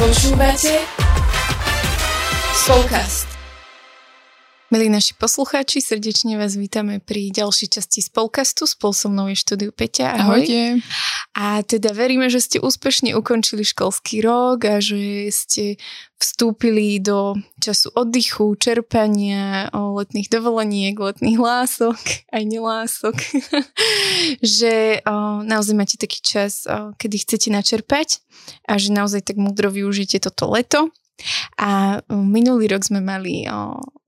Počúvate Spolkast. Milí naši poslucháči, srdečne vás vítame pri ďalšej časti Spolkastu. Spol so mnou je štúdiu Peťa. Ahoj. Ahojte. A teda veríme, že ste úspešne ukončili školský rok a že ste vstúpili do času oddychu, čerpania, letných dovoleniek, letných lások, aj nelások. že o, naozaj máte taký čas, o, kedy chcete načerpať a že naozaj tak múdro využite toto leto a minulý rok sme mali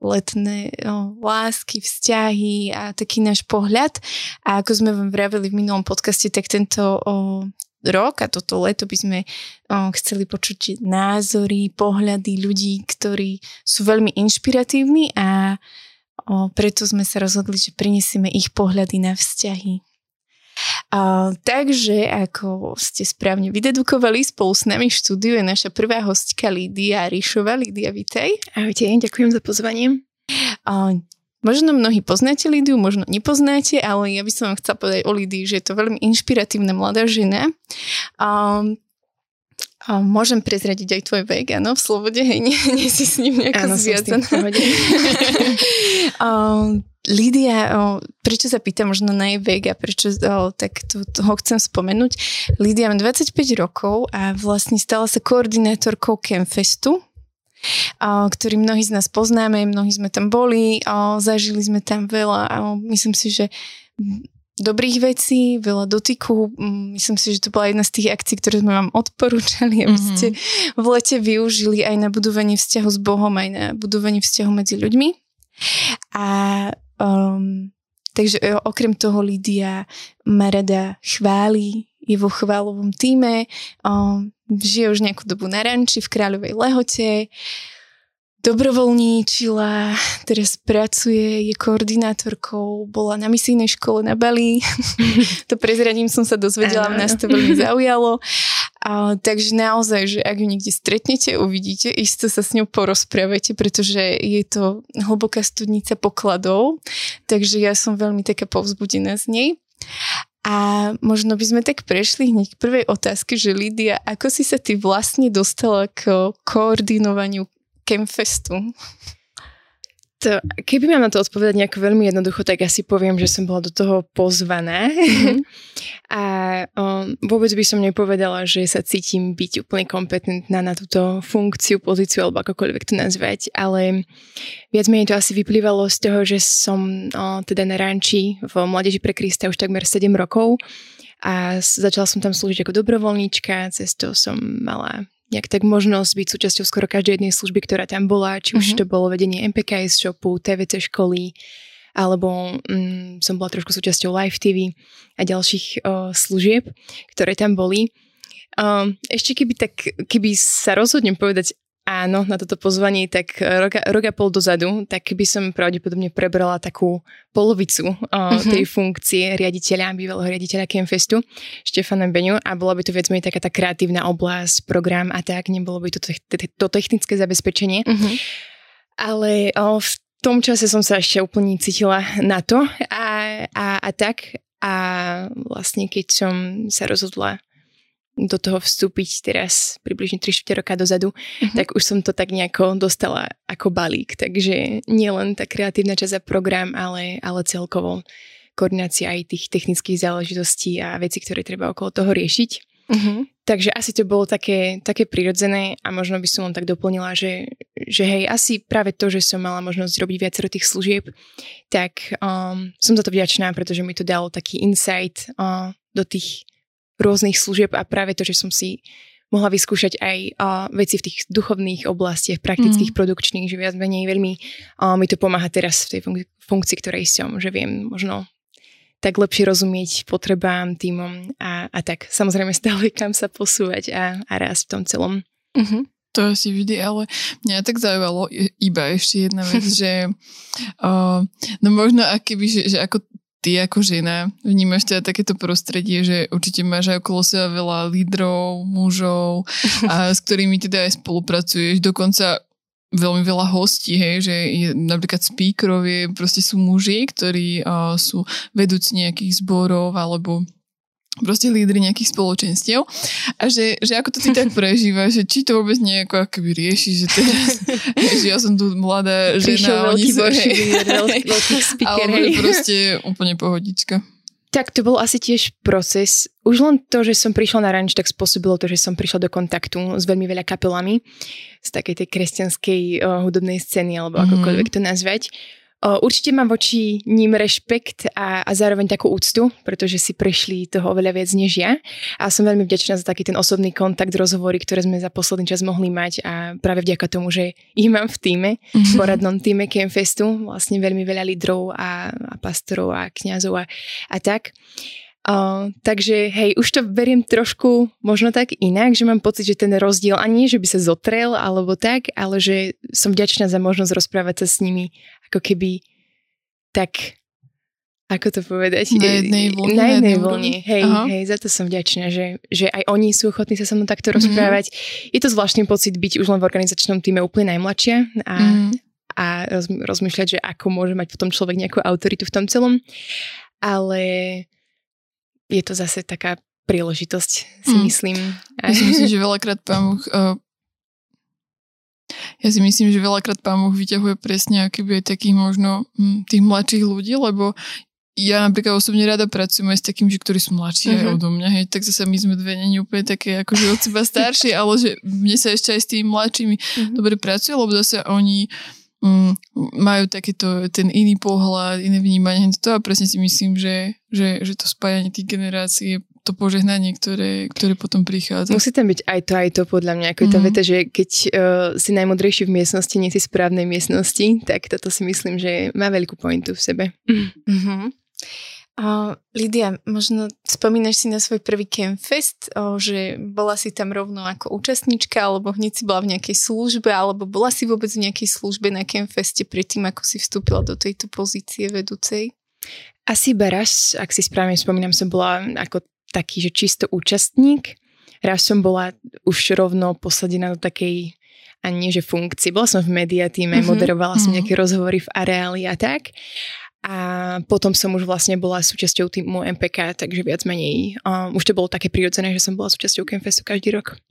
letné o, lásky, vzťahy a taký náš pohľad. A ako sme vám vraveli v minulom podcaste, tak tento o, rok a toto leto by sme o, chceli počuť názory, pohľady ľudí, ktorí sú veľmi inšpiratívni a o, preto sme sa rozhodli, že prinesieme ich pohľady na vzťahy. A, takže, ako ste správne vydedukovali, spolu s nami v štúdiu je naša prvá hostka Lídia Ríšova. Lídia, vítaj. Ahojte, ďakujem za pozvanie. A, možno mnohí poznáte Lídiu, možno nepoznáte, ale ja by som vám chcela povedať o Lídii, že je to veľmi inšpiratívna mladá žena. A, a môžem prezradiť aj tvoj vek, áno, v slobode, hej, nie, nie si s ním nejako zviazaná. Lídia, prečo sa pýtam možno na jej vek a prečo o, tak to, to ho chcem spomenúť. Lídia má 25 rokov a vlastne stala sa koordinátorkou Campfestu, ktorý mnohí z nás poznáme, mnohí sme tam boli, o, zažili sme tam veľa a myslím si, že dobrých vecí, veľa dotyku. Myslím si, že to bola jedna z tých akcií, ktoré sme vám odporúčali, aby mm-hmm. ste v lete využili aj na budovanie vzťahu s Bohom, aj na budovanie vzťahu medzi ľuďmi. A Um, takže e, okrem toho Lídia ma rada chváli, je vo chválovom týme, um, žije už nejakú dobu na ranči v Kráľovej Lehote, dobrovoľníčila, teraz pracuje, je koordinátorkou, bola na misijnej škole na Bali. to prezradím som sa dozvedela, nás to veľmi zaujalo. A, takže naozaj, že ak ju niekde stretnete, uvidíte, isto sa s ňou porozprávate, pretože je to hlboká studnica pokladov, takže ja som veľmi taká povzbudená z nej. A možno by sme tak prešli hneď k prvej otázke, že Lídia, ako si sa ty vlastne dostala k koordinovaniu Campfestu? To, keby mám na to odpovedať nejako veľmi jednoducho, tak asi poviem, že som bola do toho pozvaná. Mm-hmm. a um, vôbec by som nepovedala, že sa cítim byť úplne kompetentná na túto funkciu, pozíciu alebo akokoľvek to nazvať, ale viac menej to asi vyplývalo z toho, že som uh, teda na ranči v Mladeži pre Krista už takmer 7 rokov a začala som tam slúžiť ako dobrovoľníčka, cez to som mala nejak tak možnosť byť súčasťou skoro každej jednej služby, ktorá tam bola, či už uh-huh. to bolo vedenie MPKS shopu, TVC školy, alebo mm, som bola trošku súčasťou Live TV a ďalších uh, služieb, ktoré tam boli. Um, ešte keby, tak, keby sa rozhodnem povedať áno na toto pozvanie, tak roka, rok a pol dozadu, tak by som pravdepodobne prebrala takú polovicu uh, mm-hmm. tej funkcie riaditeľa, bývalého riaditeľa Campfestu, Štefana Beňu a bola by to viac menej taká tá kreatívna oblasť, program a tak, nebolo by to to, to technické zabezpečenie. Mm-hmm. Ale uh, v tom čase som sa ešte úplne cítila na to a, a, a tak a vlastne keď som sa rozhodla do toho vstúpiť teraz približne 3 roka dozadu, uh-huh. tak už som to tak nejako dostala ako balík. Takže nie len tá kreatívna časť a program, ale, ale celkovo koordinácia aj tých technických záležitostí a veci, ktoré treba okolo toho riešiť. Uh-huh. Takže asi to bolo také, také prirodzené a možno by som len tak doplnila, že, že hej, asi práve to, že som mala možnosť robiť viacero tých služieb, tak um, som za to vďačná, pretože mi to dalo taký insight uh, do tých rôznych služieb a práve to, že som si mohla vyskúšať aj uh, veci v tých duchovných oblastiach, praktických, mm. produkčných, že viac menej veľmi uh, mi to pomáha teraz v tej funk- funkcii, ktorej som, že viem možno tak lepšie rozumieť potrebám, týmom a, a tak. Samozrejme stále kam sa posúvať a, a raz v tom celom. Mm-hmm. To asi vždy, ale mňa tak zaujalo iba ešte jedna vec, že uh, no možno akýby, že, že ako ty ako žena vnímaš teda takéto prostredie, že určite máš aj okolo seba veľa lídrov, mužov, a s ktorými teda aj spolupracuješ, dokonca veľmi veľa hostí, hej, že je, napríklad speakerovie proste sú muži, ktorí uh, sú vedúci nejakých zborov alebo proste lídry nejakých spoločenstiev a že, že ako to ty tak prežívaš, že či to vôbec nie ako akoby rieši, že teraz, že ja som tu mladá žena. Prišiel veľký boží veľký speaker, Ale proste úplne pohodička. Tak to bol asi tiež proces. Už len to, že som prišla na ranč, tak spôsobilo to, že som prišla do kontaktu s veľmi veľa kapelami z takej tej kresťanskej uh, hudobnej scény, alebo mm-hmm. akokoľvek to nazvať. Určite mám voči ním rešpekt a, a zároveň takú úctu, pretože si prešli toho oveľa viac než ja. A som veľmi vďačná za taký ten osobný kontakt, rozhovory, ktoré sme za posledný čas mohli mať a práve vďaka tomu, že ich mám v týme, v poradnom týme Campfestu, vlastne veľmi veľa lídrov a, a pastorov a kňazov a, a tak. Uh, takže hej, už to beriem trošku možno tak inak, že mám pocit, že ten rozdiel ani nie, že by sa zotrel alebo tak, ale že som vďačná za možnosť rozprávať sa s nimi ako keby tak ako to povedať? Na jednej vlne. Na jednej vlne, hej, Aha. hej, za to som vďačná, že, že aj oni sú ochotní sa so mnou takto mm-hmm. rozprávať. Je to zvláštny pocit byť už len v organizačnom týme úplne najmladšia a, mm-hmm. a roz, rozmýšľať, že ako môže mať potom človek nejakú autoritu v tom celom. Ale je to zase taká príležitosť, si mm. myslím. Ja si myslím, že veľakrát pán Boh, uh, ja si myslím, že veľakrát pán Boh vyťahuje presne akýby aj takých možno hm, tých mladších ľudí, lebo ja napríklad osobne rada pracujem aj s takým, že ktorí sú mladší uh-huh. aj odo mňa, hej, tak zase my sme dve není úplne také akože od seba staršie, ale že mne sa ešte aj s tými mladšími uh-huh. dobre pracuje, lebo zase oni mm, majú takéto, ten iný pohľad, iné vnímanie to a presne si myslím, že, že, že to spájanie tých generácií je to požehnanie, ktoré, ktoré potom prichádza. Musí tam byť aj to, aj to podľa mňa. Ako je tá mm. veta, že keď uh, si najmodrejší v miestnosti, nie si správnej miestnosti, tak toto si myslím, že má veľkú pointu v sebe. Mm-hmm. Lidia, možno spomínaš si na svoj prvý Campfest, uh, že bola si tam rovno ako účastnička, alebo hneď si bola v nejakej službe, alebo bola si vôbec v nejakej službe na Campfeste predtým, ako si vstúpila do tejto pozície vedúcej? Asi iba raz, ak si správne spomínam, som bola ako taký, že čisto účastník. Raz som bola už rovno posadená do takej ani nie, že funkcie. Bola som v mediatíme, uh-huh, moderovala uh-huh. som mhm. nejaké rozhovory v areáli a tak. A potom som už vlastne bola súčasťou týmu MPK, takže viac menej. Um, už to bolo také prirodzené, že som bola súčasťou Campfestu každý rok.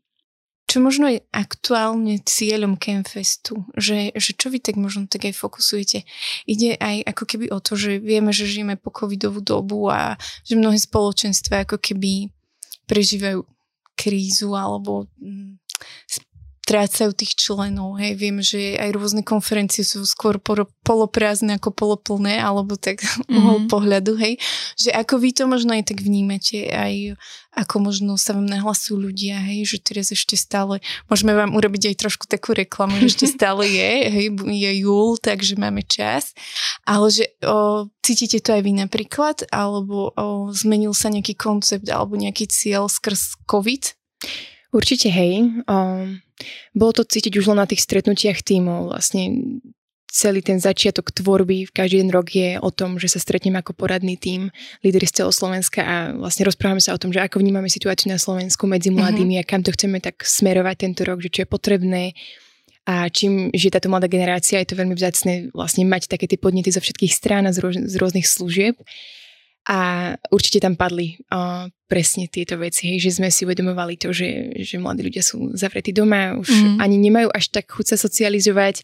Čo možno je aktuálne cieľom Campfestu? Že, že čo vy tak možno tak aj fokusujete? Ide aj ako keby o to, že vieme, že žijeme po covidovú dobu a že mnohé spoločenstva ako keby prežívajú krízu alebo strácajú tých členov. Hej, viem, že aj rôzne konferencie sú skôr poloprázdne ako poloplné, alebo tak mm-hmm. uhol pohľadu, hej. Že ako vy to možno aj tak vnímate, aj ako možno sa vám nahlasujú ľudia, hej, že teraz ešte stále, môžeme vám urobiť aj trošku takú reklamu, že ešte stále je, hej, je júl, takže máme čas, ale že o, cítite to aj vy napríklad, alebo o, zmenil sa nejaký koncept alebo nejaký cieľ skrz COVID? Určite hej. Um, bolo to cítiť už len na tých stretnutiach tímov. Vlastne celý ten začiatok tvorby v každý jeden rok je o tom, že sa stretneme ako poradný tím lídery z celého Slovenska a vlastne rozprávame sa o tom, že ako vnímame situáciu na Slovensku medzi mhm. mladými mm-hmm. a kam to chceme tak smerovať tento rok, že čo je potrebné a čím žije táto mladá generácia, je to veľmi vzácne vlastne mať také tie podnety zo všetkých strán a z, rôz, z rôznych služieb. A určite tam padli uh, presne tieto veci, hej, že sme si uvedomovali to, že, že mladí ľudia sú zavretí doma, už mm. ani nemajú až tak chuť sa socializovať,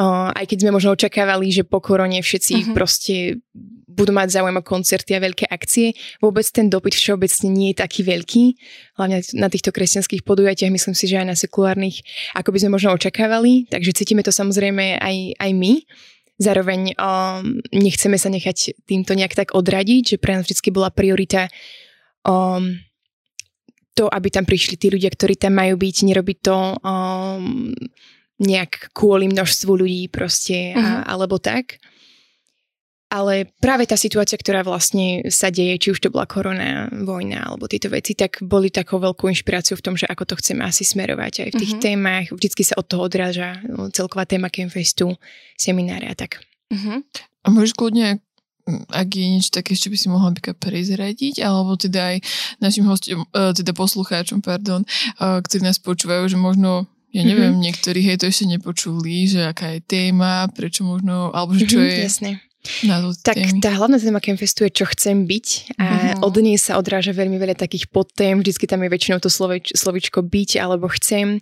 uh, aj keď sme možno očakávali, že po korone všetci mm-hmm. proste budú mať záujem o koncerty a veľké akcie. Vôbec ten dopyt všeobecne nie je taký veľký, hlavne na týchto kresťanských podujatiach, myslím si, že aj na sekulárnych, ako by sme možno očakávali, takže cítime to samozrejme aj, aj my. Zároveň um, nechceme sa nechať týmto nejak tak odradiť, že pre nás vždy bola priorita um, to, aby tam prišli tí ľudia, ktorí tam majú byť, nerobiť to um, nejak kvôli množstvu ľudí proste, uh-huh. a, mhm. alebo tak. Ale práve tá situácia, ktorá vlastne sa deje, či už to bola korona, vojna alebo tieto veci, tak boli takou veľkou inšpiráciou v tom, že ako to chceme asi smerovať aj v tých uh-huh. témach. Vždycky sa od toho odráža no, celková téma Campfestu, semináre a tak. Uh-huh. A môžeš kľudne, ak je niečo také, čo by si mohla napríklad prezradiť, alebo teda aj našim hostom, e, teda poslucháčom, pardon, e, ktorí nás počúvajú, že možno ja neviem, mm-hmm. niektorí hej to ešte nepočuli, že aká je téma, prečo možno, alebo že čo mm-hmm, je... Jasne Na tak témy. tá hlavná téma Campfestu je, čo chcem byť a uh-huh. od nej sa odráža veľmi veľa takých podtém, vždycky tam je väčšinou to slovič, slovičko byť alebo chcem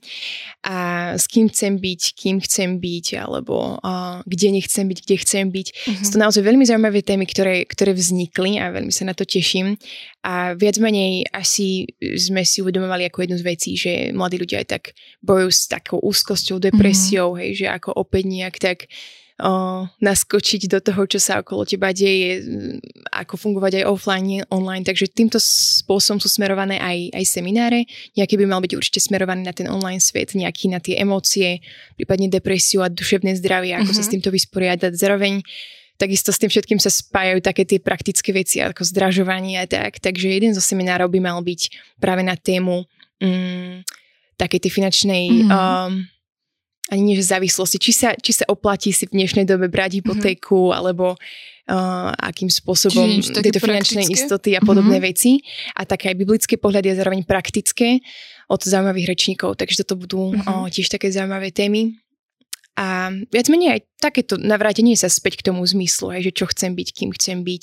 a s kým chcem byť, kým chcem byť alebo uh, kde nechcem byť, kde chcem byť. Uh-huh. Sú to naozaj veľmi zaujímavé témy, ktoré, ktoré vznikli a veľmi sa na to teším a viac menej asi sme si uvedomovali ako jednu z vecí, že mladí ľudia aj tak bojujú s takou úzkosťou, depresiou, uh-huh. hej, že ako opäť nejak tak o, naskočiť do toho, čo sa okolo teba deje, ako fungovať aj offline, online. Takže týmto spôsobom sú smerované aj, aj semináre. Nejaký by mal byť určite smerovaný na ten online svet, nejaký na tie emócie, prípadne depresiu a duševné zdravie, ako uh-huh. sa s mhm. týmto vysporiadať. Zároveň Takisto s tým všetkým sa spájajú také tie praktické veci ako zdražovanie a tak. Takže jeden zo seminárov by mal byť práve na tému mm, takej tej finančnej mm. um, ani nie že závislosti, či sa, či sa oplatí si v dnešnej dobe brať mhm. hypotéku, mm-hmm. alebo uh, akým spôsobom tieto finančné istoty a podobné mm-hmm. veci. A také aj biblické pohľady a zároveň praktické od zaujímavých rečníkov. Takže toto budú mm-hmm. uh, tiež také zaujímavé témy. A viac menej aj takéto navrátenie sa späť k tomu zmyslu, aj, že čo chcem byť, kým chcem byť.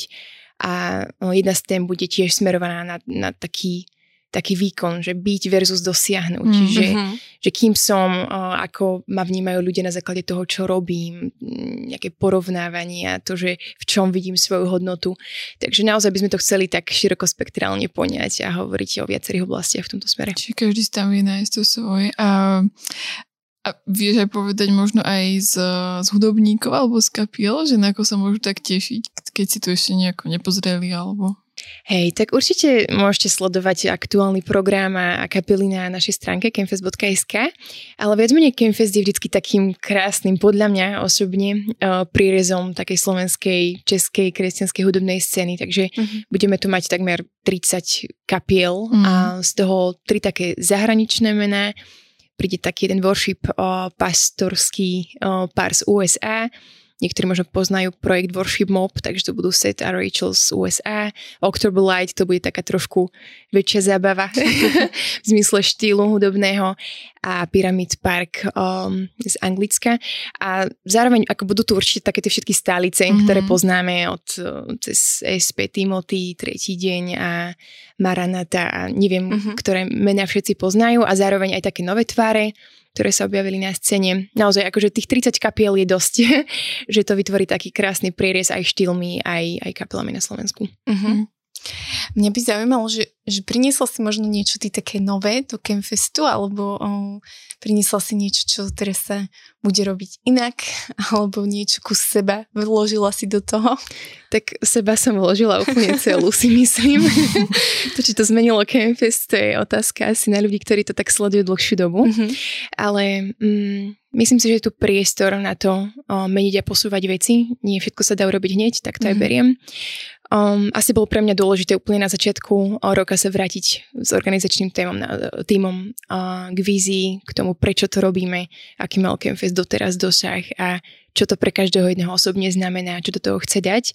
A uh, jedna z tém bude tiež smerovaná na, na taký taký výkon, že byť versus dosiahnuť. Mm, Čiže mm-hmm. že kým som, ako ma vnímajú ľudia na základe toho, čo robím, nejaké porovnávanie a to, že v čom vidím svoju hodnotu. Takže naozaj by sme to chceli tak širokospektrálne poňať a hovoriť o viacerých oblastiach v tomto smere. Čiže každý si tam vie nájsť to svoje. A, a vieš aj povedať možno aj z, z hudobníkov alebo z kapiel, že na ako sa môžu tak tešiť, keď si to ešte nejako nepozreli alebo... Hej, tak určite môžete sledovať aktuálny program a kapely na našej stránke campfest.sk, ale viac menej Campfest je vždy takým krásnym, podľa mňa osobne, uh, prírezom takej slovenskej, českej, kresťanskej hudobnej scény, takže uh-huh. budeme tu mať takmer 30 kapiel uh-huh. a z toho tri také zahraničné mená, príde taký jeden worship uh, pastorský uh, pár z USA, Niektorí možno poznajú projekt Worship Mob, takže to budú Seth a Rachel z USA. October Light to bude taká trošku väčšia zábava v zmysle štýlu hudobného a Pyramid Park um, z Anglicka. A zároveň ako budú tu určite také tie všetky stálice, mm-hmm. ktoré poznáme od cez SP Timothy, Tretí deň a Maranata a neviem, mm-hmm. ktoré mená všetci poznajú a zároveň aj také nové tváre, ktoré sa objavili na scéne. Naozaj, akože tých 30 kapiel je dosť, že to vytvorí taký krásny prierez aj štýlmi, aj, aj kapelami na Slovensku. Uh-huh. Mňa by zaujímalo, že, že priniesla si možno niečo ty také nové do Campfestu, alebo o, priniesla si niečo, čo teraz sa bude robiť inak, alebo niečo ku seba vložila si do toho? Tak seba som vložila úplne celú, si myslím. to, či to zmenilo Campfest, to je otázka asi na ľudí, ktorí to tak sledujú dlhšiu dobu. Mm-hmm. Ale mm, myslím si, že je tu priestor na to o, meniť a posúvať veci. Nie všetko sa dá urobiť hneď, tak to mm-hmm. aj mhm. beriem. Um, asi bolo pre mňa dôležité úplne na začiatku roka sa vrátiť s organizačným témom, na, týmom uh, k vízii, k tomu, prečo to robíme, aký mal Campfest doteraz dosah a čo to pre každého jedného osobne znamená, čo do toho chce dať.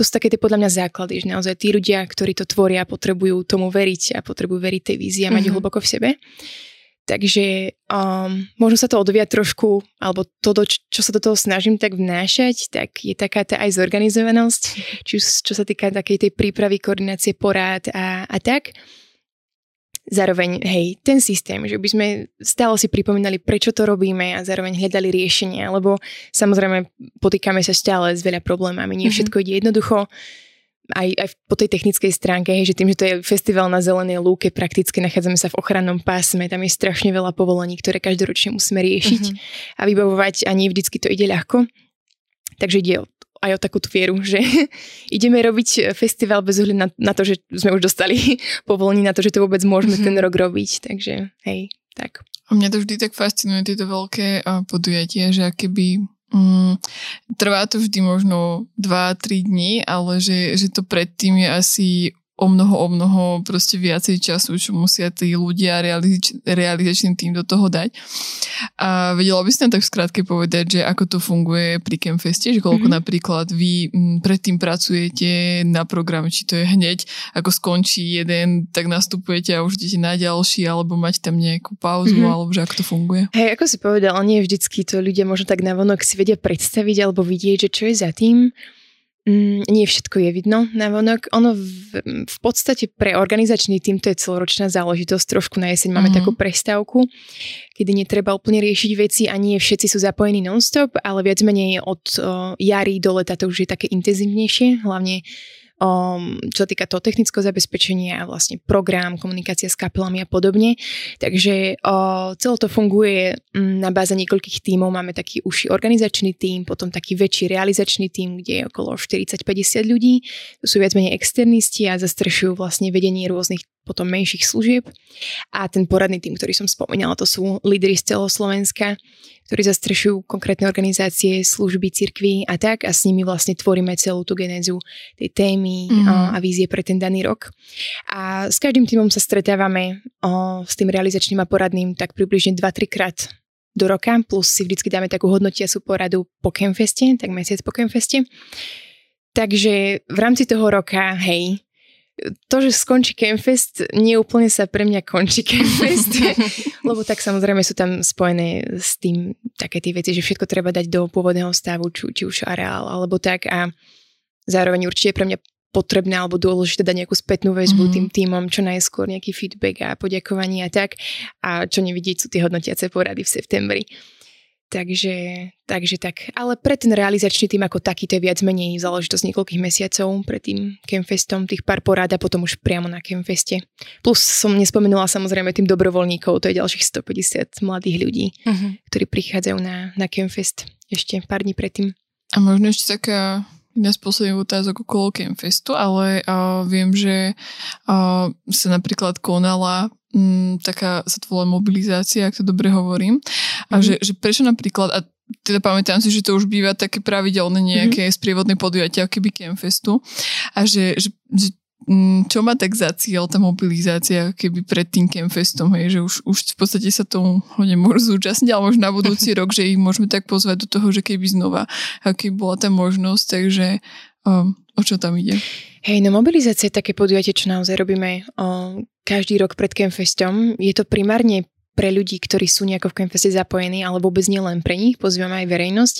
To sú také tie podľa mňa základy, že naozaj tí ľudia, ktorí to tvoria, potrebujú tomu veriť a potrebujú veriť tej vízii a mať mm-hmm. hlboko v sebe. Takže um, možno sa to odvia trošku, alebo to, do, čo sa do toho snažím tak vnášať, tak je taká tá aj zorganizovanosť, či čo sa týka takej tej prípravy, koordinácie porád a, a tak. Zároveň, hej, ten systém, že by sme stále si pripomínali, prečo to robíme a zároveň hľadali riešenie, lebo samozrejme potýkame sa stále s veľa problémami, nie mhm. všetko ide jednoducho aj, aj po tej technickej stránke, hej, že tým, že to je festival na zelenej lúke, prakticky nachádzame sa v ochrannom pásme, tam je strašne veľa povolení, ktoré každoročne musíme riešiť uh-huh. a vybavovať a nie vždycky to ide ľahko. Takže ide aj o takúto vieru, že ideme robiť festival bez ohľadu na, na to, že sme už dostali povolení na to, že to vôbec môžeme uh-huh. ten rok robiť. Takže hej, tak. A mňa to vždy tak fascinuje, tieto veľké podujatia, že akéby Mm, trvá to vždy možno 2-3 dní, ale že, že to predtým je asi o mnoho, o mnoho proste viacej času, čo musia tí ľudia realizač, realizačný tým do toho dať. A vedela by ste nám tak skrátke povedať, že ako to funguje pri Campfeste, že koľko mm-hmm. napríklad vy m, predtým pracujete na program, či to je hneď, ako skončí jeden, tak nastupujete a už idete na ďalší, alebo mať tam nejakú pauzu, mm-hmm. alebo že ako to funguje. Hej, ako si povedal, nie vždycky to ľudia možno tak navonok si vedia predstaviť alebo vidieť, že čo je za tým. Mm, nie všetko je vidno na vonok. Ono v, v podstate pre organizačný tým to je celoročná záležitosť. Trošku na jeseň máme mm-hmm. takú prestávku, kedy netreba úplne riešiť veci a nie všetci sú zapojení non-stop, ale viac menej od o, jary do leta to už je také intenzívnejšie, hlavne um, čo týka toho technického zabezpečenia vlastne program, komunikácia s kapelami a podobne. Takže uh, celé to funguje um, na báze niekoľkých tímov. Máme taký uši organizačný tím, potom taký väčší realizačný tím, kde je okolo 40-50 ľudí. To sú viac menej externisti a zastrešujú vlastne vedenie rôznych potom menších služieb. A ten poradný tým, ktorý som spomínala, to sú lídry z celého Slovenska, ktorí zastrešujú konkrétne organizácie, služby, cirkvy a tak a s nimi vlastne tvoríme celú tú genézu tej témy mm. a, a vízie pre ten daný rok. A s každým týmom sa stretávame o, s tým realizačným a poradným tak približne 2-3 krát do roka, plus si vždycky dáme takú hodnotiacu poradu po Campfeste, tak mesiac po Campfeste. Takže v rámci toho roka, hej, to, že skončí Campfest, nie úplne sa pre mňa končí Campfest, lebo tak samozrejme sú tam spojené s tým také tie veci, že všetko treba dať do pôvodného stavu, či, či už areál alebo tak a zároveň určite je pre mňa potrebné alebo dôležité dať nejakú spätnú väzbu mm-hmm. tým týmom, čo najskôr nejaký feedback a poďakovanie a tak a čo nevidieť sú tie hodnotiace porady v septembri. Takže, takže tak. Ale pre ten realizačný tým ako taký, to je viac menej záležitosť niekoľkých mesiacov pred tým Campfestom, tých pár porád a potom už priamo na Campfeste. Plus som nespomenula samozrejme tým dobrovoľníkov, to je ďalších 150 mladých ľudí, uh-huh. ktorí prichádzajú na, na Campfest ešte pár dní predtým. A možno ešte taká jedna z posledných otázok okolo Campfestu, ale uh, viem, že uh, sa napríklad konala m, taká sa to volá mobilizácia, ak to dobre hovorím. A mm-hmm. že, že prečo napríklad, a teda pamätám si, že to už býva také pravidelné nejaké mm-hmm. sprievodné podujatia, keby Campfestu. A že, že, že čo má tak za cieľ tá mobilizácia keby pred tým Campfestom, hej, že už, už v podstate sa tomu nemôžu zúčastniť, ale možno na budúci rok, že ich môžeme tak pozvať do toho, že keby znova, aký bola tá možnosť, takže um, o čo tam ide? Hej, no mobilizácia je také podujatie, čo naozaj robíme o, každý rok pred Campfestom. Je to primárne pre ľudí, ktorí sú nejako v Campfeste zapojení, ale vôbec nielen pre nich, pozývame aj verejnosť.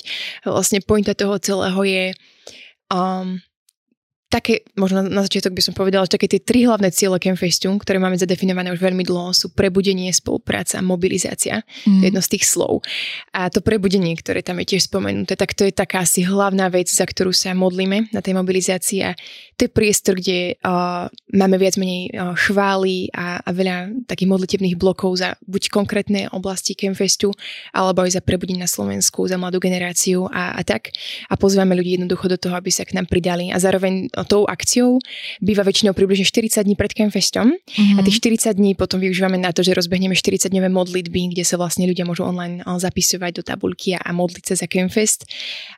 Vlastne pointa toho celého je um, také, možno na začiatok by som povedala, že také tie tri hlavné ciele Campfestu, ktoré máme zadefinované už veľmi dlho, sú prebudenie, spolupráca a mobilizácia. Mm. To je mhm. jedno z tých slov. A to prebudenie, ktoré tam je tiež spomenuté, tak to je taká asi hlavná vec, za ktorú sa modlíme na tej mobilizácii. A to je priestor, kde uh, máme viac menej uh, chvály a, a veľa takých modlitebných blokov za buď konkrétne oblasti Campfestu, alebo aj za prebudenie na Slovensku, za mladú generáciu a, a tak. A pozývame ľudí jednoducho do toho, aby sa k nám pridali. A zároveň tou akciou býva väčšinou približne 40 dní pred Campfestom mm-hmm. a tých 40 dní potom využívame na to, že rozbehneme 40-dňové modlitby, kde sa vlastne ľudia môžu online zapisovať do tabulky a modliť sa za Campfest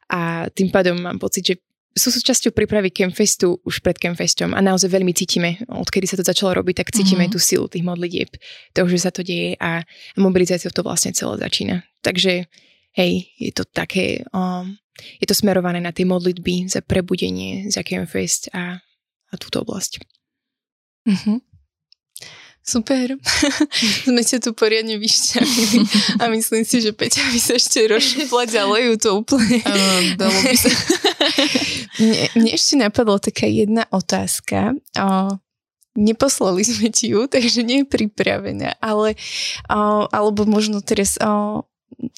a tým pádom mám pocit, že sú súčasťou prípravy Campfestu už pred Campfestom a naozaj veľmi cítime, odkedy sa to začalo robiť, tak cítime mm-hmm. tú silu tých modlitieb, toho, že sa to deje a mobilizáciou to vlastne celé začína. Takže hej, je to také um, je to smerované na tie modlitby za prebudenie, za Campfest a, a túto oblasť. Mm-hmm. Super. Sme ťa tu poriadne vyšťavili a myslím si, že Peťa by sa ešte rozšupla ďalej to úplne. dalo by sa. mne, mne ešte napadla taká jedna otázka. O, neposlali sme ti ju, takže nie je pripravená, ale o, alebo možno teraz o,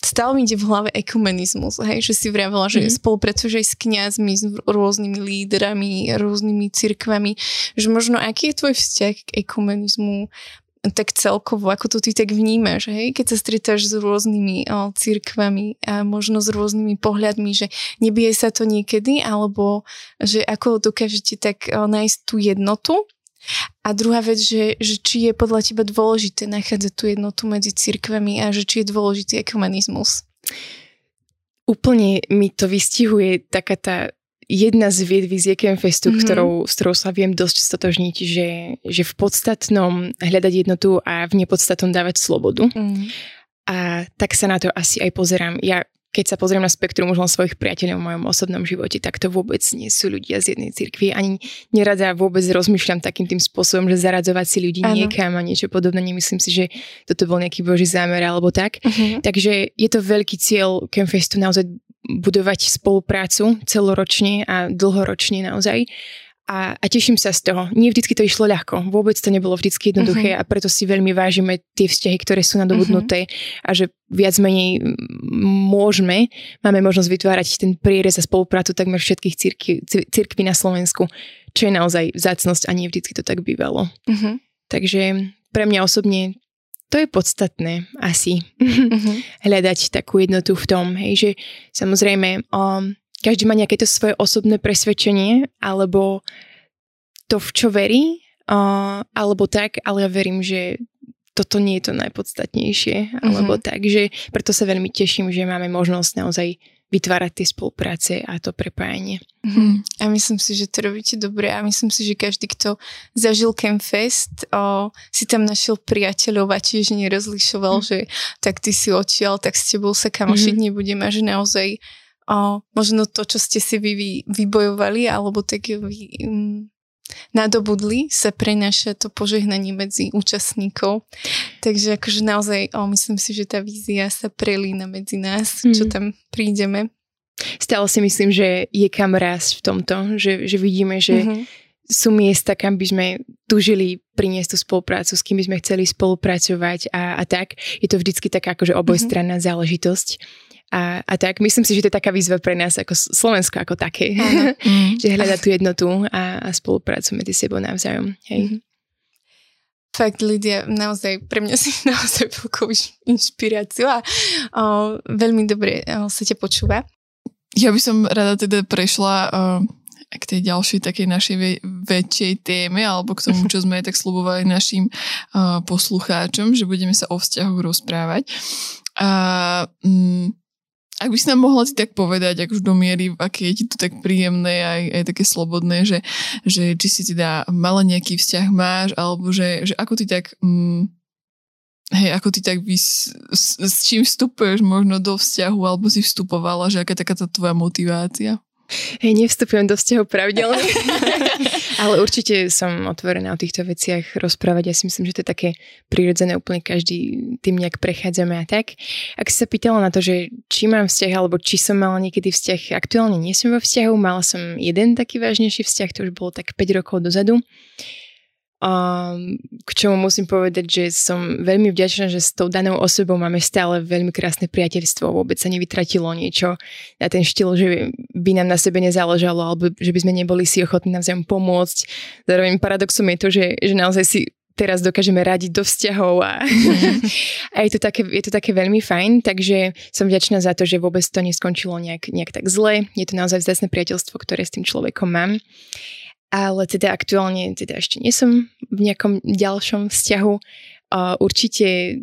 stále mi ide v hlave ekumenizmus, hej, že si vravela, že mm-hmm. spolupracuješ aj s kňazmi, s rôznymi lídrami, rôznymi cirkvami, že možno aký je tvoj vzťah k ekumenizmu tak celkovo, ako to ty tak vnímaš, hej? keď sa stretáš s rôznymi o, církvami a možno s rôznymi pohľadmi, že nebije sa to niekedy, alebo že ako dokážete tak o, nájsť tú jednotu a druhá vec, že, že či je podľa teba dôležité nachádzať tú jednotu medzi cirkvami a že či je dôležitý ekumenizmus. Úplne mi to vystihuje taká tá jedna z vied z Festu, mm-hmm. ktorou, s ktorou sa viem dosť stotožniť, že, že v podstatnom hľadať jednotu a v nepodstatnom dávať slobodu. Mm. A tak sa na to asi aj pozerám. Ja keď sa pozriem na spektrum už len svojich priateľov v mojom osobnom živote, tak to vôbec nie sú ľudia z jednej cirkvi. Ani nerada vôbec rozmýšľam takým tým spôsobom, že zaradzovať si ľudí ano. niekam a niečo podobné. Nemyslím si, že toto bol nejaký boží zámer alebo tak. Uh-huh. Takže je to veľký cieľ Campfestu naozaj budovať spoluprácu celoročne a dlhoročne naozaj. A, a teším sa z toho. Nie vždycky to išlo ľahko. Vôbec to nebolo vždycky jednoduché uh-huh. a preto si veľmi vážime tie vzťahy, ktoré sú nadobudnuté uh-huh. a že viac menej môžeme, máme možnosť vytvárať ten prierez a spoluprácu takmer všetkých cirkví, cirkví na Slovensku, čo je naozaj vzácnosť a nie vždycky to tak bývalo. Uh-huh. Takže pre mňa osobne to je podstatné asi. Uh-huh. Hľadať takú jednotu v tom, hej, že samozrejme um, každý má nejaké to svoje osobné presvedčenie, alebo to, v čo verí, uh, alebo tak, ale ja verím, že toto nie je to najpodstatnejšie, alebo tak, že preto sa veľmi teším, že máme možnosť naozaj vytvárať tie spolupráce a to prepájanie. Mm. A myslím si, že to robíte dobre a myslím si, že každý, kto zažil Campfest, o, si tam našiel priateľov a tiež nerozlišoval, mm. že tak ty si odtiaľ, tak s tebou sa kamošiť mm. nebudem a že naozaj o, možno to, čo ste si vy, vy vybojovali, alebo tak vy um, nadobudli, sa prenáša to požehnanie medzi účastníkov. Takže akože naozaj o, myslím si, že tá vízia sa prelína medzi nás, mm. čo mhm. tam prídeme. Stále si myslím, že je kam rásť v tomto, že, že vidíme, že mm-hmm. sú miesta, kam by sme tužili priniesť tú spoluprácu, s kým by sme chceli spolupracovať a, a tak. Je to vždycky taká akože obojstranná mm-hmm. záležitosť. A, a tak myslím si, že to je taká výzva pre nás ako Slovensko ako také. Mm. že hľada tú jednotu a, a spoluprácu medzi sebou navzájom. Hej. Mm-hmm. Fakt, Lidia, naozaj, pre mňa si naozaj veľkou inšpiráciou a o, veľmi dobre o, sa ťa počúva. Ja by som rada teda prešla o, k tej ďalšej takej našej ve- väčšej téme, alebo k tomu, čo sme tak slubovali našim o, poslucháčom, že budeme sa o vzťahu rozprávať. A, mm, ak by si nám mohla si tak povedať, ak už do miery, aké je ti to tak príjemné aj, aj také slobodné, že, že či si teda mala nejaký vzťah máš, alebo že, že ako ty tak... Mm, hej, ako ty tak vys, s, s čím vstupuješ možno do vzťahu, alebo si vstupovala, že aká je taká tá tvoja motivácia? Hej, nevstupujem do vzťahov pravidelne, ale určite som otvorená o týchto veciach rozprávať. Ja si myslím, že to je také prirodzené, úplne každý tým nejak prechádzame a tak. Ak si sa pýtala na to, že či mám vzťah, alebo či som mala niekedy vzťah, aktuálne nie som vo vzťahu, mala som jeden taký vážnejší vzťah, to už bolo tak 5 rokov dozadu. A k čomu musím povedať, že som veľmi vďačná, že s tou danou osobou máme stále veľmi krásne priateľstvo. Vôbec sa nevytratilo niečo na ten štýl, že by nám na sebe nezáležalo alebo že by sme neboli si ochotní navzájom pomôcť. Zároveň paradoxom je to, že, že naozaj si teraz dokážeme radiť do vzťahov a, a je, to také, je to také veľmi fajn, takže som vďačná za to, že vôbec to neskončilo nejak, nejak tak zle. Je to naozaj vzácne priateľstvo, ktoré s tým človekom mám ale teda aktuálne teda ešte nie som v nejakom ďalšom vzťahu. Uh, určite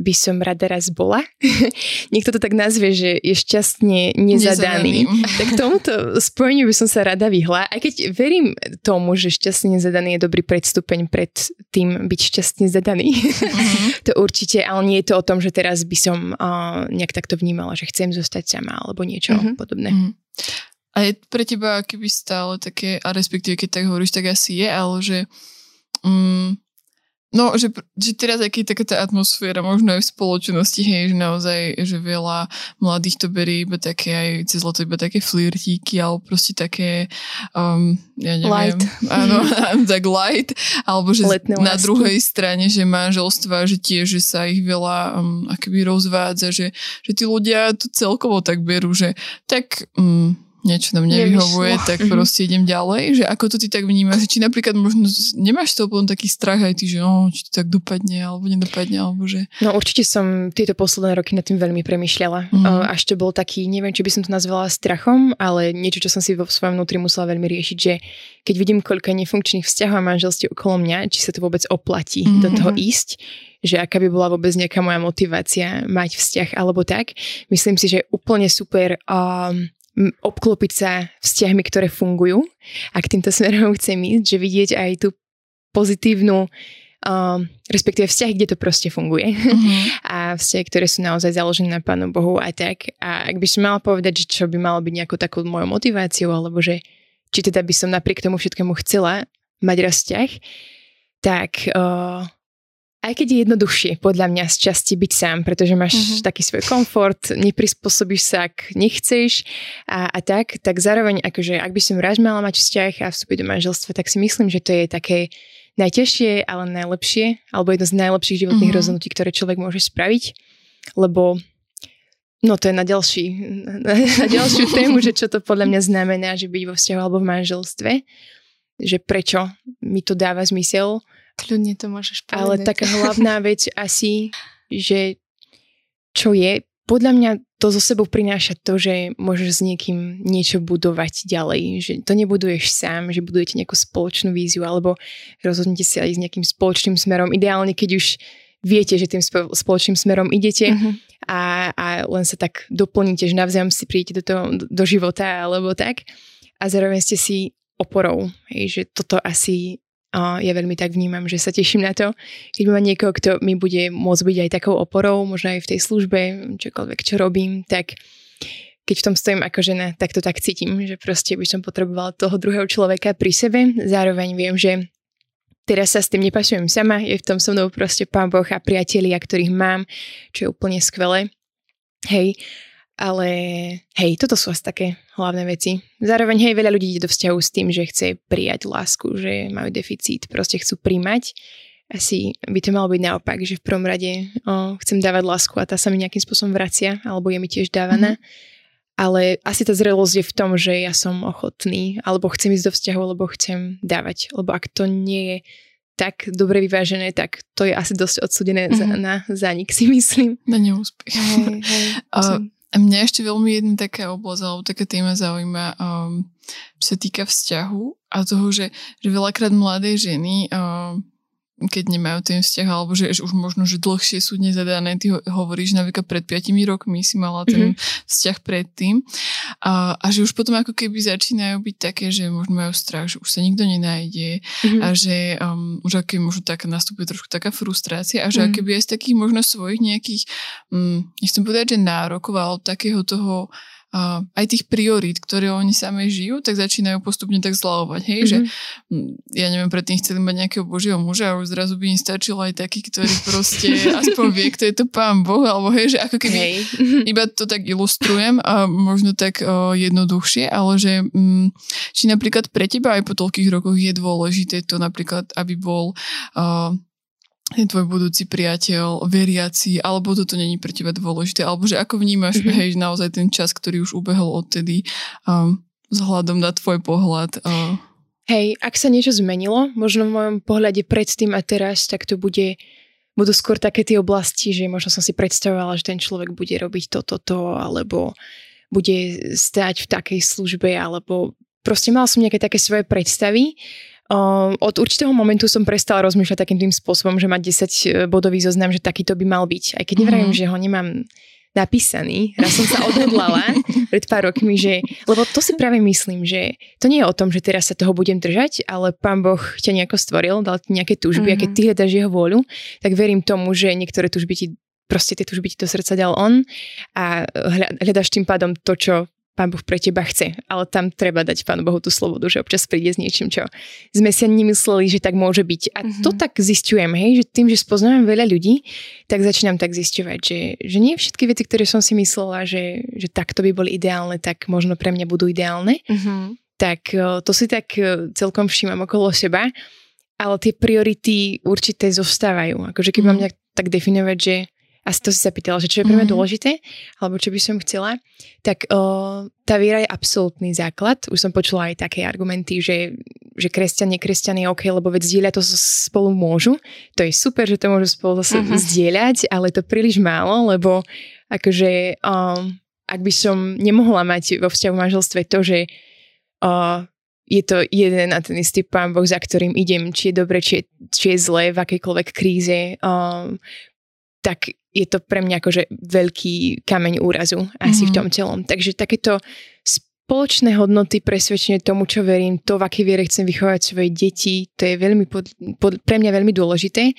by som rada raz bola. Niekto to tak nazve, že je šťastne nezadaný. nezadaný. tak tomuto spojeniu by som sa rada vyhla. Aj keď verím tomu, že šťastne nezadaný je dobrý predstupeň pred tým byť šťastne zadaný. Uh-huh. to určite, ale nie je to o tom, že teraz by som uh, nejak takto vnímala, že chcem zostať sama alebo niečo uh-huh. podobné. Uh-huh. A je pre teba keby stále také, a respektíve keď tak hovoríš, tak asi je, ale že mm, No, že, že teraz aký taká tá atmosféra, možno aj v spoločnosti, hej, že naozaj, že veľa mladých to berie iba také aj cez leto iba také flirtíky, alebo proste také, um, ja neviem, light. áno, tak light, alebo že Letné na lásky. druhej strane, že manželstva, že tiež, že sa ich veľa um, akoby rozvádza, že, že tí ľudia to celkovo tak berú, že tak... Um, niečo nám nevyhovuje, Nevyšlo. tak mm-hmm. proste idem ďalej, že ako to ty tak vnímaš, či napríklad možno nemáš to potom taký strach aj ty, že oh, či to tak dopadne alebo nedopadne, alebo že... No určite som tieto posledné roky nad tým veľmi premyšľala. Mm-hmm. Až to bol taký, neviem, či by som to nazvala strachom, ale niečo, čo som si vo svojom vnútri musela veľmi riešiť, že keď vidím, koľko nefunkčných vzťahov a manželstiev okolo mňa, či sa to vôbec oplatí mm-hmm. do toho ísť, že aká by bola vôbec nejaká moja motivácia mať vzťah alebo tak. Myslím si, že je úplne super um, obklopiť sa vzťahmi, ktoré fungujú a k týmto smerom chcem ísť, že vidieť aj tú pozitívnu um, respektíve vzťahy, kde to proste funguje. Uh-huh. a vzťahy, ktoré sú naozaj založené na Pánu Bohu a tak. A ak by som mala povedať, že čo by malo byť nejakou takou mojou motiváciou, alebo že či teda by som napriek tomu všetkému chcela mať raz vzťah, tak uh, aj keď je jednoduchšie podľa mňa z časti byť sám, pretože máš uh-huh. taký svoj komfort, neprispôsobíš sa, ak nechceš a, a tak, tak zároveň akože ak by som raz mala mať vzťah a vstúpiť do manželstva, tak si myslím, že to je také najťažšie, ale najlepšie, alebo jedno z najlepších životných uh-huh. rozhodnutí, ktoré človek môže spraviť, lebo No to je na, ďalší, na ďalšiu tému, že čo to podľa mňa znamená, že byť vo vzťahu alebo v manželstve, že prečo mi to dáva zmysel Kľudne to môžeš povedať. Ale taká hlavná vec asi, že čo je, podľa mňa to zo sebou prináša to, že môžeš s niekým niečo budovať ďalej. Že to nebuduješ sám, že budujete nejakú spoločnú víziu alebo rozhodnete sa ísť nejakým spoločným smerom. Ideálne, keď už viete, že tým spoločným smerom idete uh-huh. a, a len sa tak doplníte, že navzájom si príjete do, toho, do, do života alebo tak. A zároveň ste si oporou. Hej, že toto asi a ja veľmi tak vnímam, že sa teším na to, keď mám niekoho, kto mi bude môcť byť aj takou oporou, možno aj v tej službe, čokoľvek, čo robím, tak keď v tom stojím ako žena, tak to tak cítim, že proste by som potrebovala toho druhého človeka pri sebe. Zároveň viem, že teraz sa s tým nepasujem sama, je v tom so mnou proste pán Boh a priatelia, ktorých mám, čo je úplne skvelé. Hej, ale hej, toto sú asi také hlavné veci. Zároveň hej, veľa ľudí ide do vzťahu s tým, že chce prijať lásku, že majú deficit, proste chcú príjmať. Asi by to malo byť naopak, že v prvom rade o, chcem dávať lásku a tá sa mi nejakým spôsobom vracia, alebo je mi tiež dávaná. Mm. Ale asi tá zrelosť je v tom, že ja som ochotný, alebo chcem ísť do vzťahu, alebo chcem dávať. Lebo ak to nie je tak dobre vyvážené, tak to je asi dosť odsudené mm-hmm. za, mhm. na zánik, si myslím. Na neúspech. Hey, hey, uh, a mňa ešte veľmi jedna taká oblasť alebo taká téma zaujíma, um, čo sa týka vzťahu a toho, že, že veľakrát mladé ženy um, keď nemajú ten vzťah, alebo že, už možno, že dlhšie sú nezadané. Ty hovoríš, napríklad pred 5 rokmi si mala ten mm-hmm. vzťah predtým. A, a že už potom ako keby začínajú byť také, že možno majú strach, že už sa nikto nenájde mm-hmm. a že um, už aké možno tak nastupuje trošku taká frustrácia a že mm-hmm. aké aj z takých možno svojich nejakých, um, nechcem povedať, že nárokov, ale takého toho uh, aj tých priorít, ktoré oni same žijú, tak začínajú postupne tak zľavovať. Hej, mm-hmm. že mhm. ja neviem, predtým chceli mať nejakého božieho muža a už zrazu by im stačil aj taký, ktorý proste aspoň vie, kto je to pán Boh, alebo hej, že ako keby hej. iba to tak ilustrujem a možno tak uh, jednoduchšie, ale že um, či napríklad pre teba aj po toľkých rokoch je dôležité to napríklad, aby bol uh, je tvoj budúci priateľ, veriaci, alebo toto není pre teba dôležité, alebo že ako vnímaš, mm-hmm. hej, naozaj ten čas, ktorý už ubehol odtedy um, vzhľadom na tvoj pohľad. Uh. Hej, ak sa niečo zmenilo, možno v mojom pohľade predtým a teraz, tak to bude, budú skôr také tie oblasti, že možno som si predstavovala, že ten človek bude robiť toto, to, alebo bude stať v takej službe, alebo proste mala som nejaké také svoje predstavy od určitého momentu som prestala rozmýšľať takým tým spôsobom, že mať 10 bodový zoznam, že takýto by mal byť. Aj keď nevravím, mm. že ho nemám napísaný. Raz som sa odhodlala pred pár rokmi, že, lebo to si práve myslím, že to nie je o tom, že teraz sa toho budem držať, ale pán Boh ťa nejako stvoril, dal ti nejaké túžby mm-hmm. a keď mhm. ty hľadaš jeho vôľu, tak verím tomu, že niektoré túžby ti proste tie túžby ti do srdca dal on a hľadaš tým pádom to, čo Pán Boh pre teba chce, ale tam treba dať Pánu Bohu tú slobodu, že občas príde s niečím, čo sme si ani nemysleli, že tak môže byť. A mm-hmm. to tak zistujem, hej, že tým, že spoznávam veľa ľudí, tak začínam tak zisťovať, že, že nie všetky veci, ktoré som si myslela, že, že takto by boli ideálne, tak možno pre mňa budú ideálne. Mm-hmm. Tak to si tak celkom všímam okolo seba, ale tie priority určité zostávajú. Akože keď mm-hmm. mám nejak tak definovať, že a to si sa pýtala, že čo je pre mňa mm-hmm. dôležité, alebo čo by som chcela, tak o, tá viera je absolútny základ. Už som počula aj také argumenty, že, že kresťan, nekresťan je OK, lebo veď zdieľať to spolu môžu. To je super, že to môžu spolu zase mm-hmm. zdieľať, ale to príliš málo, lebo akože o, ak by som nemohla mať vo vzťahu manželstve to, že o, je to jeden a ten istý pán Boh, za ktorým idem, či je dobre, či je, či je zlé v akejkoľvek kríze, um, tak je to pre mňa akože veľký kameň úrazu asi mm-hmm. v mhm. tom celom. Takže takéto spoločné hodnoty, presvedčenie tomu, čo verím, to, v akej viere chcem vychovať svoje deti, to je veľmi pod, pod, pre mňa veľmi dôležité.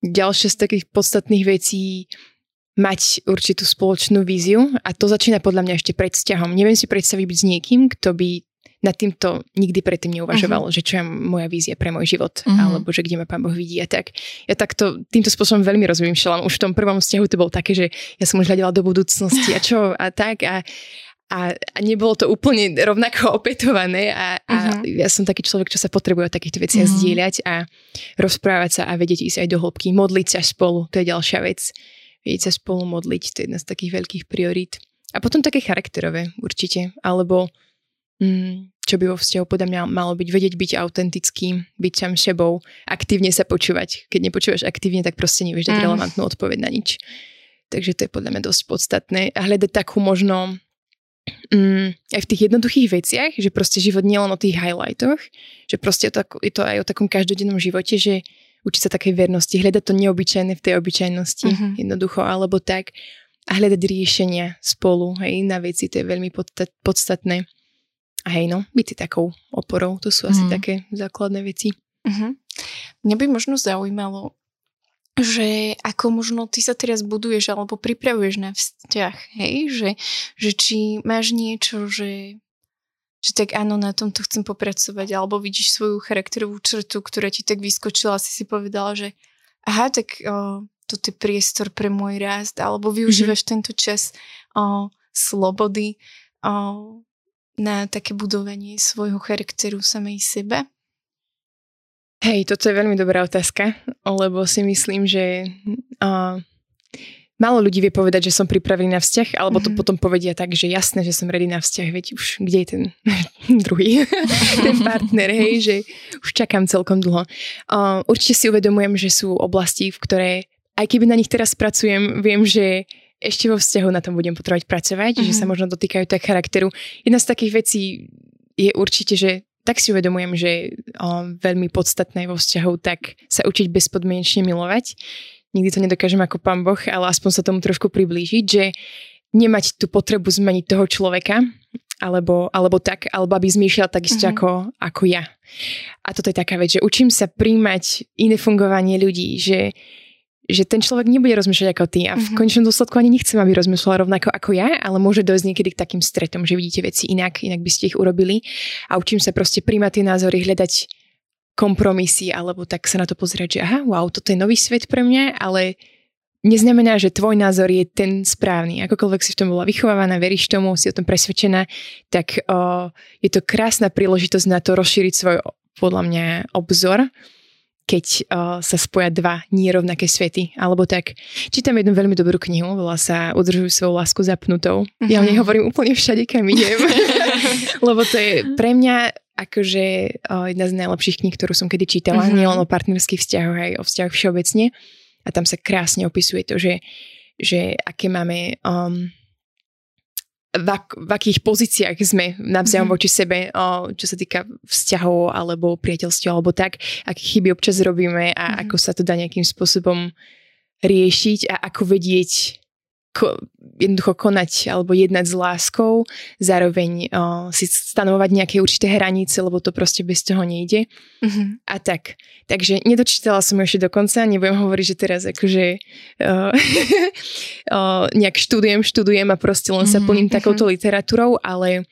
Ďalšia z takých podstatných vecí mať určitú spoločnú víziu a to začína podľa mňa ešte pred vzťahom. Neviem si predstaviť byť s niekým, kto by nad týmto nikdy predtým neuvažoval, uh-huh. že čo je moja vízia pre môj život, uh-huh. alebo že kde ma pán Boh vidí a tak. Ja takto týmto spôsobom veľmi rozmýšľam. Už v tom prvom vzťahu to bolo také, že ja som už hľadala do budúcnosti a čo a tak a, a, a nebolo to úplne rovnako opetované a, a uh-huh. ja som taký človek, čo sa potrebuje o takýchto veciach uh-huh. zdieľať a rozprávať sa a vedieť ísť aj do hĺbky, modliť sa spolu, to je ďalšia vec. Vedieť sa spolu modliť, to je jedna z takých veľkých priorít. A potom také charakterové určite, alebo mm, čo by vo vzťahu podľa mňa malo byť, vedieť byť autentický, byť sám sebou, aktívne sa počúvať. Keď nepočúvaš aktívne, tak proste nevieš dať mm. relevantnú odpoveď na nič. Takže to je podľa mňa dosť podstatné. A hľadať takú možno mm, aj v tých jednoduchých veciach, že proste život nie len o tých highlightoch, že proste je to, je to aj o takom každodennom živote, že učiť sa takej vernosti, hľadať to neobyčajné v tej obyčajnosti, mm-hmm. jednoducho, alebo tak a hľadať riešenia spolu, hej, na veci, to je veľmi podstatné. A hej, no, byť si takou oporou, to sú asi mm. také základné veci. Uh-huh. Mňa by možno zaujímalo, že ako možno ty sa teraz buduješ alebo pripravuješ na vzťah, hej, že, že či máš niečo, že, že tak áno, na tomto chcem popracovať, alebo vidíš svoju charakterovú črtu, ktorá ti tak vyskočila, si si povedala, že aha, tak o, toto je priestor pre môj rast, alebo využívaš mm-hmm. tento čas o, slobody o, na také budovanie svojho charakteru samej sebe? Hej, toto je veľmi dobrá otázka, lebo si myslím, že uh, málo ľudí vie povedať, že som pripravený na vzťah, alebo to mm-hmm. potom povedia tak, že jasné, že som ready na vzťah, veď už kde je ten druhý, ten partner, hej, že už čakám celkom dlho. Uh, určite si uvedomujem, že sú oblasti, v ktoré aj keby na nich teraz pracujem, viem, že ešte vo vzťahu na tom budem potrebovať pracovať, mm-hmm. že sa mhm. možno dotýkajú tak charakteru. Jedna z takých vecí je určite, že tak si uvedomujem, že o, veľmi podstatné vo vzťahu tak sa učiť bezpodmienečne milovať. Nikdy to nedokážem ako pán Boh, ale aspoň sa tomu trošku priblížiť, že nemať tú potrebu zmeniť toho človeka, alebo, alebo tak, alebo aby zmýšľal takisto mm-hmm. ako, ako ja. A toto je taká vec, že učím sa príjmať iné fungovanie ľudí, že že ten človek nebude rozmýšľať ako ty a v mm-hmm. končnom dôsledku ani nechcem, aby rozmýšľal rovnako ako ja, ale môže dojsť niekedy k takým stretom, že vidíte veci inak, inak by ste ich urobili a učím sa proste príjmať tie názory, hľadať kompromisy alebo tak sa na to pozrieť, že aha, wow, toto je nový svet pre mňa, ale neznamená, že tvoj názor je ten správny. Akokoľvek si v tom bola vychovávaná, veríš tomu, si o tom presvedčená, tak o, je to krásna príležitosť na to rozšíriť svoj podľa mňa obzor keď uh, sa spoja dva nerovnaké svety. Alebo tak, čítam jednu veľmi dobrú knihu, volá sa Udržujú svoju lásku zapnutou. Uh-huh. Ja o nej mhm. hovorím úplne všade, kam idem. Lebo to je pre mňa akože uh, jedna z najlepších kníh, ktorú som kedy čítala, uh-huh. nielen o partnerských vzťahoch, aj o vzťahoch všeobecne. A tam sa krásne opisuje to, že, že aké máme um, v, ak, v akých pozíciách sme navzájom mm-hmm. voči sebe, o, čo sa týka vzťahov alebo priateľstva alebo tak, aké chyby občas robíme a mm-hmm. ako sa to dá nejakým spôsobom riešiť a ako vedieť ko, jednoducho konať alebo jednať s láskou, zároveň o, si stanovovať nejaké určité hranice, lebo to proste bez toho nejde. Mm-hmm. A tak. Takže nedočítala som ešte dokonca, nebudem hovoriť, že teraz akože o, o, nejak študujem, študujem a proste len sa mm-hmm. plním takouto literatúrou, ale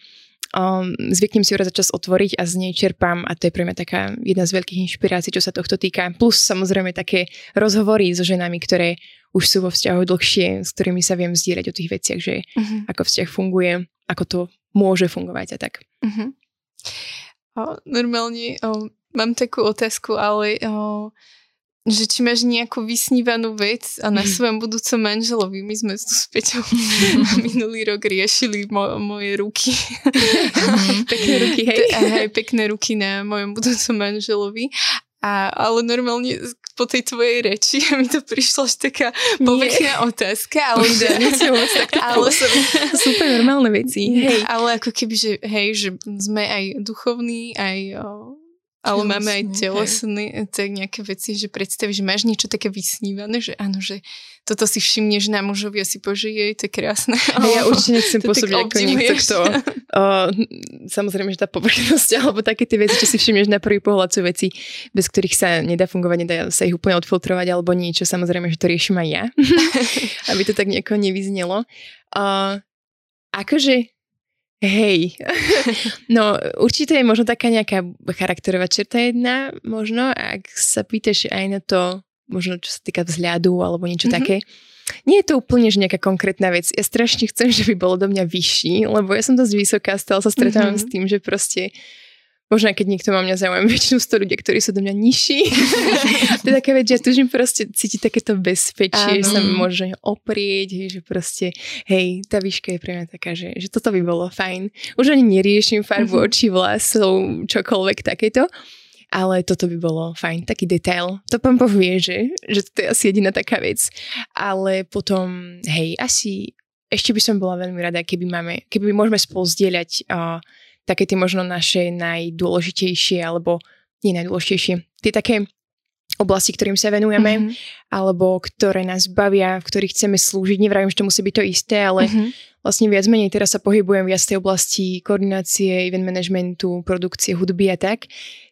um, zvyknem si ju raz za čas otvoriť a z nej čerpám a to je pre mňa taká jedna z veľkých inšpirácií, čo sa tohto týka. Plus samozrejme také rozhovory so ženami, ktoré už sú vo vzťahu dlhšie, s ktorými sa viem zdieľať o tých veciach, že uh-huh. ako vzťah funguje, ako to môže fungovať a tak. Uh-huh. O, normálne o, mám takú otázku, ale o, že či máš nejakú vysnívanú vec a na svojom budúcom manželovi, my sme tu s Peťou minulý rok riešili mo- moje ruky. Mhm. pekné ruky, hej. Hej, pekné ruky na mojom budúcom manželovi. A, ale normálne po tej tvojej reči mi to prišlo až taká povekná otázka. Ale, že, ale super normálne veci. Hej. Ale ako keby, že hej, že sme aj duchovní, aj ale máme aj telesné, tak nejaké veci, že predstavíš, že máš niečo také vysnívané, že áno, že toto si všimneš na mužovi a si pože, jej, to je krásne. Ja určite nechcem pôsobiť ako niekto, kto... Uh, samozrejme, že tá povrchnosť, alebo také tie veci, čo si všimneš na prvý pohľad sú veci, bez ktorých sa nedá fungovať, nedá sa ich úplne odfiltrovať alebo niečo. Samozrejme, že to riešim aj ja, aby to tak nejako nevyznelo. Uh, akože Hej, no určite je možno taká nejaká charakterová črta jedna, možno, ak sa pýtaš aj na to, možno čo sa týka vzhľadu alebo niečo mm-hmm. také, nie je to úplne že nejaká konkrétna vec. Ja strašne chcem, že by bolo do mňa vyšší, lebo ja som dosť vysoká, stále sa stretávam mm-hmm. s tým, že proste Možno keď niekto má mňa zaujímavé, väčšinou sú to ľudia, ktorí sú do mňa nižší. to je taká vec, že ja tužím proste cítiť takéto bezpečie, že sa môže oprieť, hej, že proste, hej, tá výška je pre mňa taká, že, že toto by bolo fajn. Už ani neriešim farbu mm-hmm. očí, vlasov, čokoľvek takéto. Ale toto by bolo fajn, taký detail. To pán povie, že, že to je asi jediná taká vec. Ale potom, hej, asi ešte by som bola veľmi rada, keby máme, keby môžeme spolu zdieľať uh, také tie možno naše najdôležitejšie, alebo nie najdôležitejšie, tie také oblasti, ktorým sa venujeme, mm-hmm. alebo ktoré nás bavia, v ktorých chceme slúžiť. Nevravím, že to musí byť to isté, ale mm-hmm. vlastne viac menej teraz sa pohybujem viac v tej oblasti koordinácie, event managementu, produkcie hudby a tak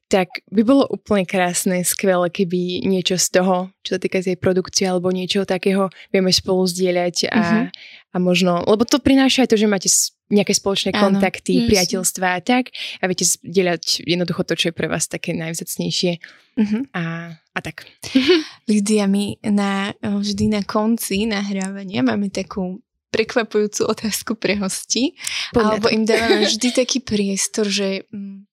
tak by bolo úplne krásne, skvelé, keby niečo z toho, čo sa týka tej produkcie alebo niečo takého, vieme spolu zdieľať a, mm-hmm. a možno, lebo to prináša aj to, že máte nejaké spoločné Áno, kontakty, yes. priateľstva a tak a viete zdieľať jednoducho to, čo je pre vás také najvzácnejšie mm-hmm. a, a tak. Lidia, my na, vždy na konci nahrávania máme takú prekvapujúcu otázku pre hosti, alebo im dávame vždy taký priestor, že mm,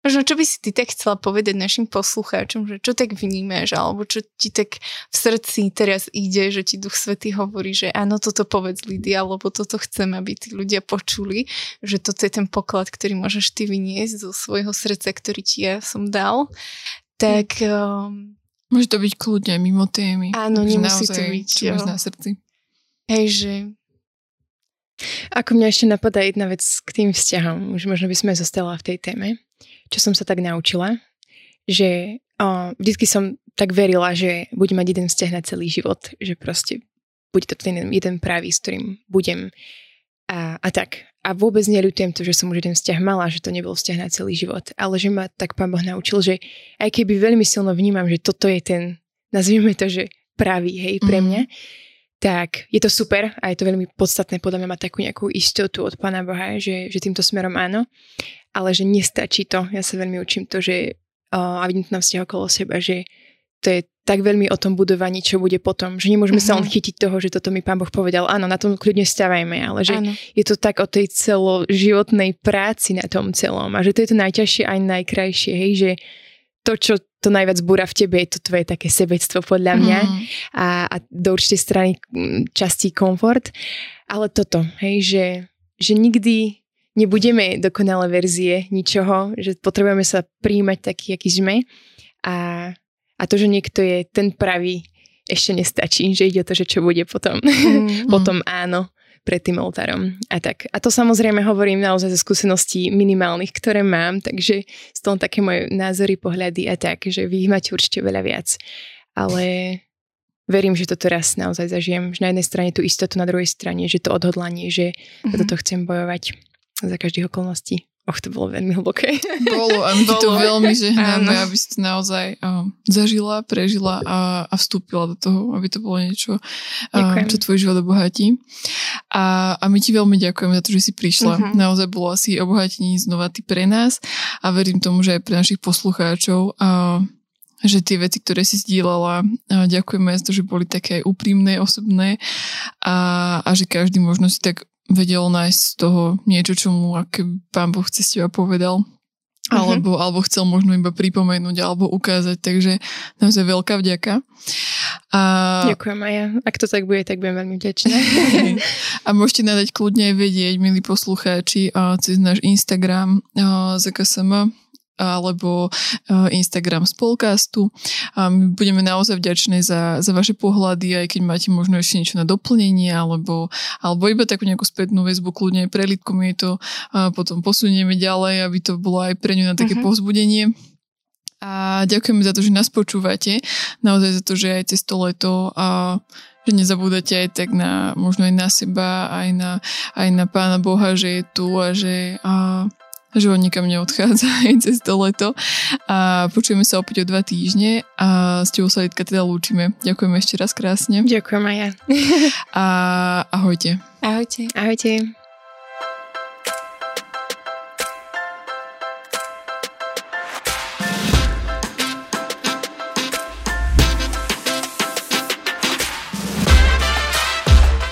Možno, čo by si ty tak chcela povedať našim poslucháčom, že čo tak vnímaš, alebo čo ti tak v srdci teraz ide, že ti Duch Svetý hovorí, že áno, toto povedz Lidia, alebo toto chcem, aby tí ľudia počuli, že toto je ten poklad, ktorý môžeš ty vyniesť zo svojho srdca, ktorý ti ja som dal. Tak... Um, Môže to byť kľudne mimo témy. Áno, nemusí to byť. Čo na srdci. Hej, že ako mňa ešte napadá jedna vec k tým vzťahom, už možno by sme zostala v tej téme čo som sa tak naučila, že o, vždycky som tak verila, že budem mať jeden vzťah na celý život, že proste bude to ten jeden pravý, s ktorým budem a, a tak. A vôbec neľutujem to, že som už jeden vzťah mala, že to nebol vzťah na celý život, ale že ma tak pán Boh naučil, že aj keby veľmi silno vnímam, že toto je ten, nazvime to, že pravý, hej, pre mhm. mňa, mm. Tak je to super a je to veľmi podstatné podľa mňa mať takú nejakú istotu od Pána Boha, že, že týmto smerom áno ale že nestačí to. Ja sa veľmi učím to, že uh, a vidím to na vzťah okolo seba, že to je tak veľmi o tom budovaní, čo bude potom. Že nemôžeme uh-huh. sa len mhm. chytiť toho, že toto mi pán Boh povedal. Áno, na tom kľudne stavajme, ale že ano. je to tak o tej celoživotnej práci na tom celom. A že to je to najťažšie aj najkrajšie. Hej, že to, čo to najviac búra v tebe, je to tvoje také sebectvo podľa mňa uh-huh. a, a do určitej strany častý komfort. Ale toto, hej, že, že nikdy nebudeme dokonalé verzie ničoho, že potrebujeme sa príjmať taký, aký sme a, a to, že niekto je ten pravý, ešte nestačí, že ide o to, že čo bude potom. Mm, potom áno pred tým oltárom. A tak. A to samozrejme hovorím naozaj zo skúseností minimálnych, ktoré mám, takže z toho také moje názory, pohľady a tak, že vy ich máte určite veľa viac. Ale verím, že to teraz naozaj zažijem, že na jednej strane tú istotu, na druhej strane, že to odhodlanie, že mm-hmm. toto chcem bojovať za každých okolností. Och, to bolo veľmi hlboké. Bolo a ti to veľmi žehnáme, aby si to naozaj uh, zažila, prežila a, a vstúpila do toho, aby to bolo niečo, uh, čo tvoj život obohatí. A, a my ti veľmi ďakujeme za to, že si prišla. Uh-huh. Naozaj bolo asi obohatení znova ty pre nás a verím tomu, že aj pre našich poslucháčov. Uh, že tie veci, ktoré si zdieľala, ďakujeme za to, že boli také úprimné, osobné a, a že každý možno si tak vedel nájsť z toho niečo, čo mu aký pán Boh s teba povedal. Uh-huh. Alebo, alebo chcel možno iba pripomenúť alebo ukázať, takže naozaj veľká vďaka. A... Ďakujem aj ja. Ak to tak bude, tak budem veľmi vďačná. a môžete nadať kľudne vedieť, milí poslucháči, cez náš Instagram ZKSM alebo eh, Instagram z podcastu. A my budeme naozaj vďační za, za vaše pohľady, aj keď máte možno ešte niečo na doplnenie, alebo, alebo iba takú nejakú spätnú väzbu, kľudne prelitkom je to, a potom posunieme ďalej, aby to bolo aj pre ňu na také uh-huh. povzbudenie. A ďakujeme za to, že nás počúvate. Naozaj za to, že aj cez to leto a že nezabúdate aj tak na, možno aj na seba, aj na, aj na Pána Boha, že je tu a že a, že on nikam neodchádza aj cez to leto. A počujeme sa opäť o dva týždne a s tebou sa Lidka teda lúčime. Ďakujem ešte raz krásne. Ďakujem aj ja. A ahojte. Ahojte. Ahojte.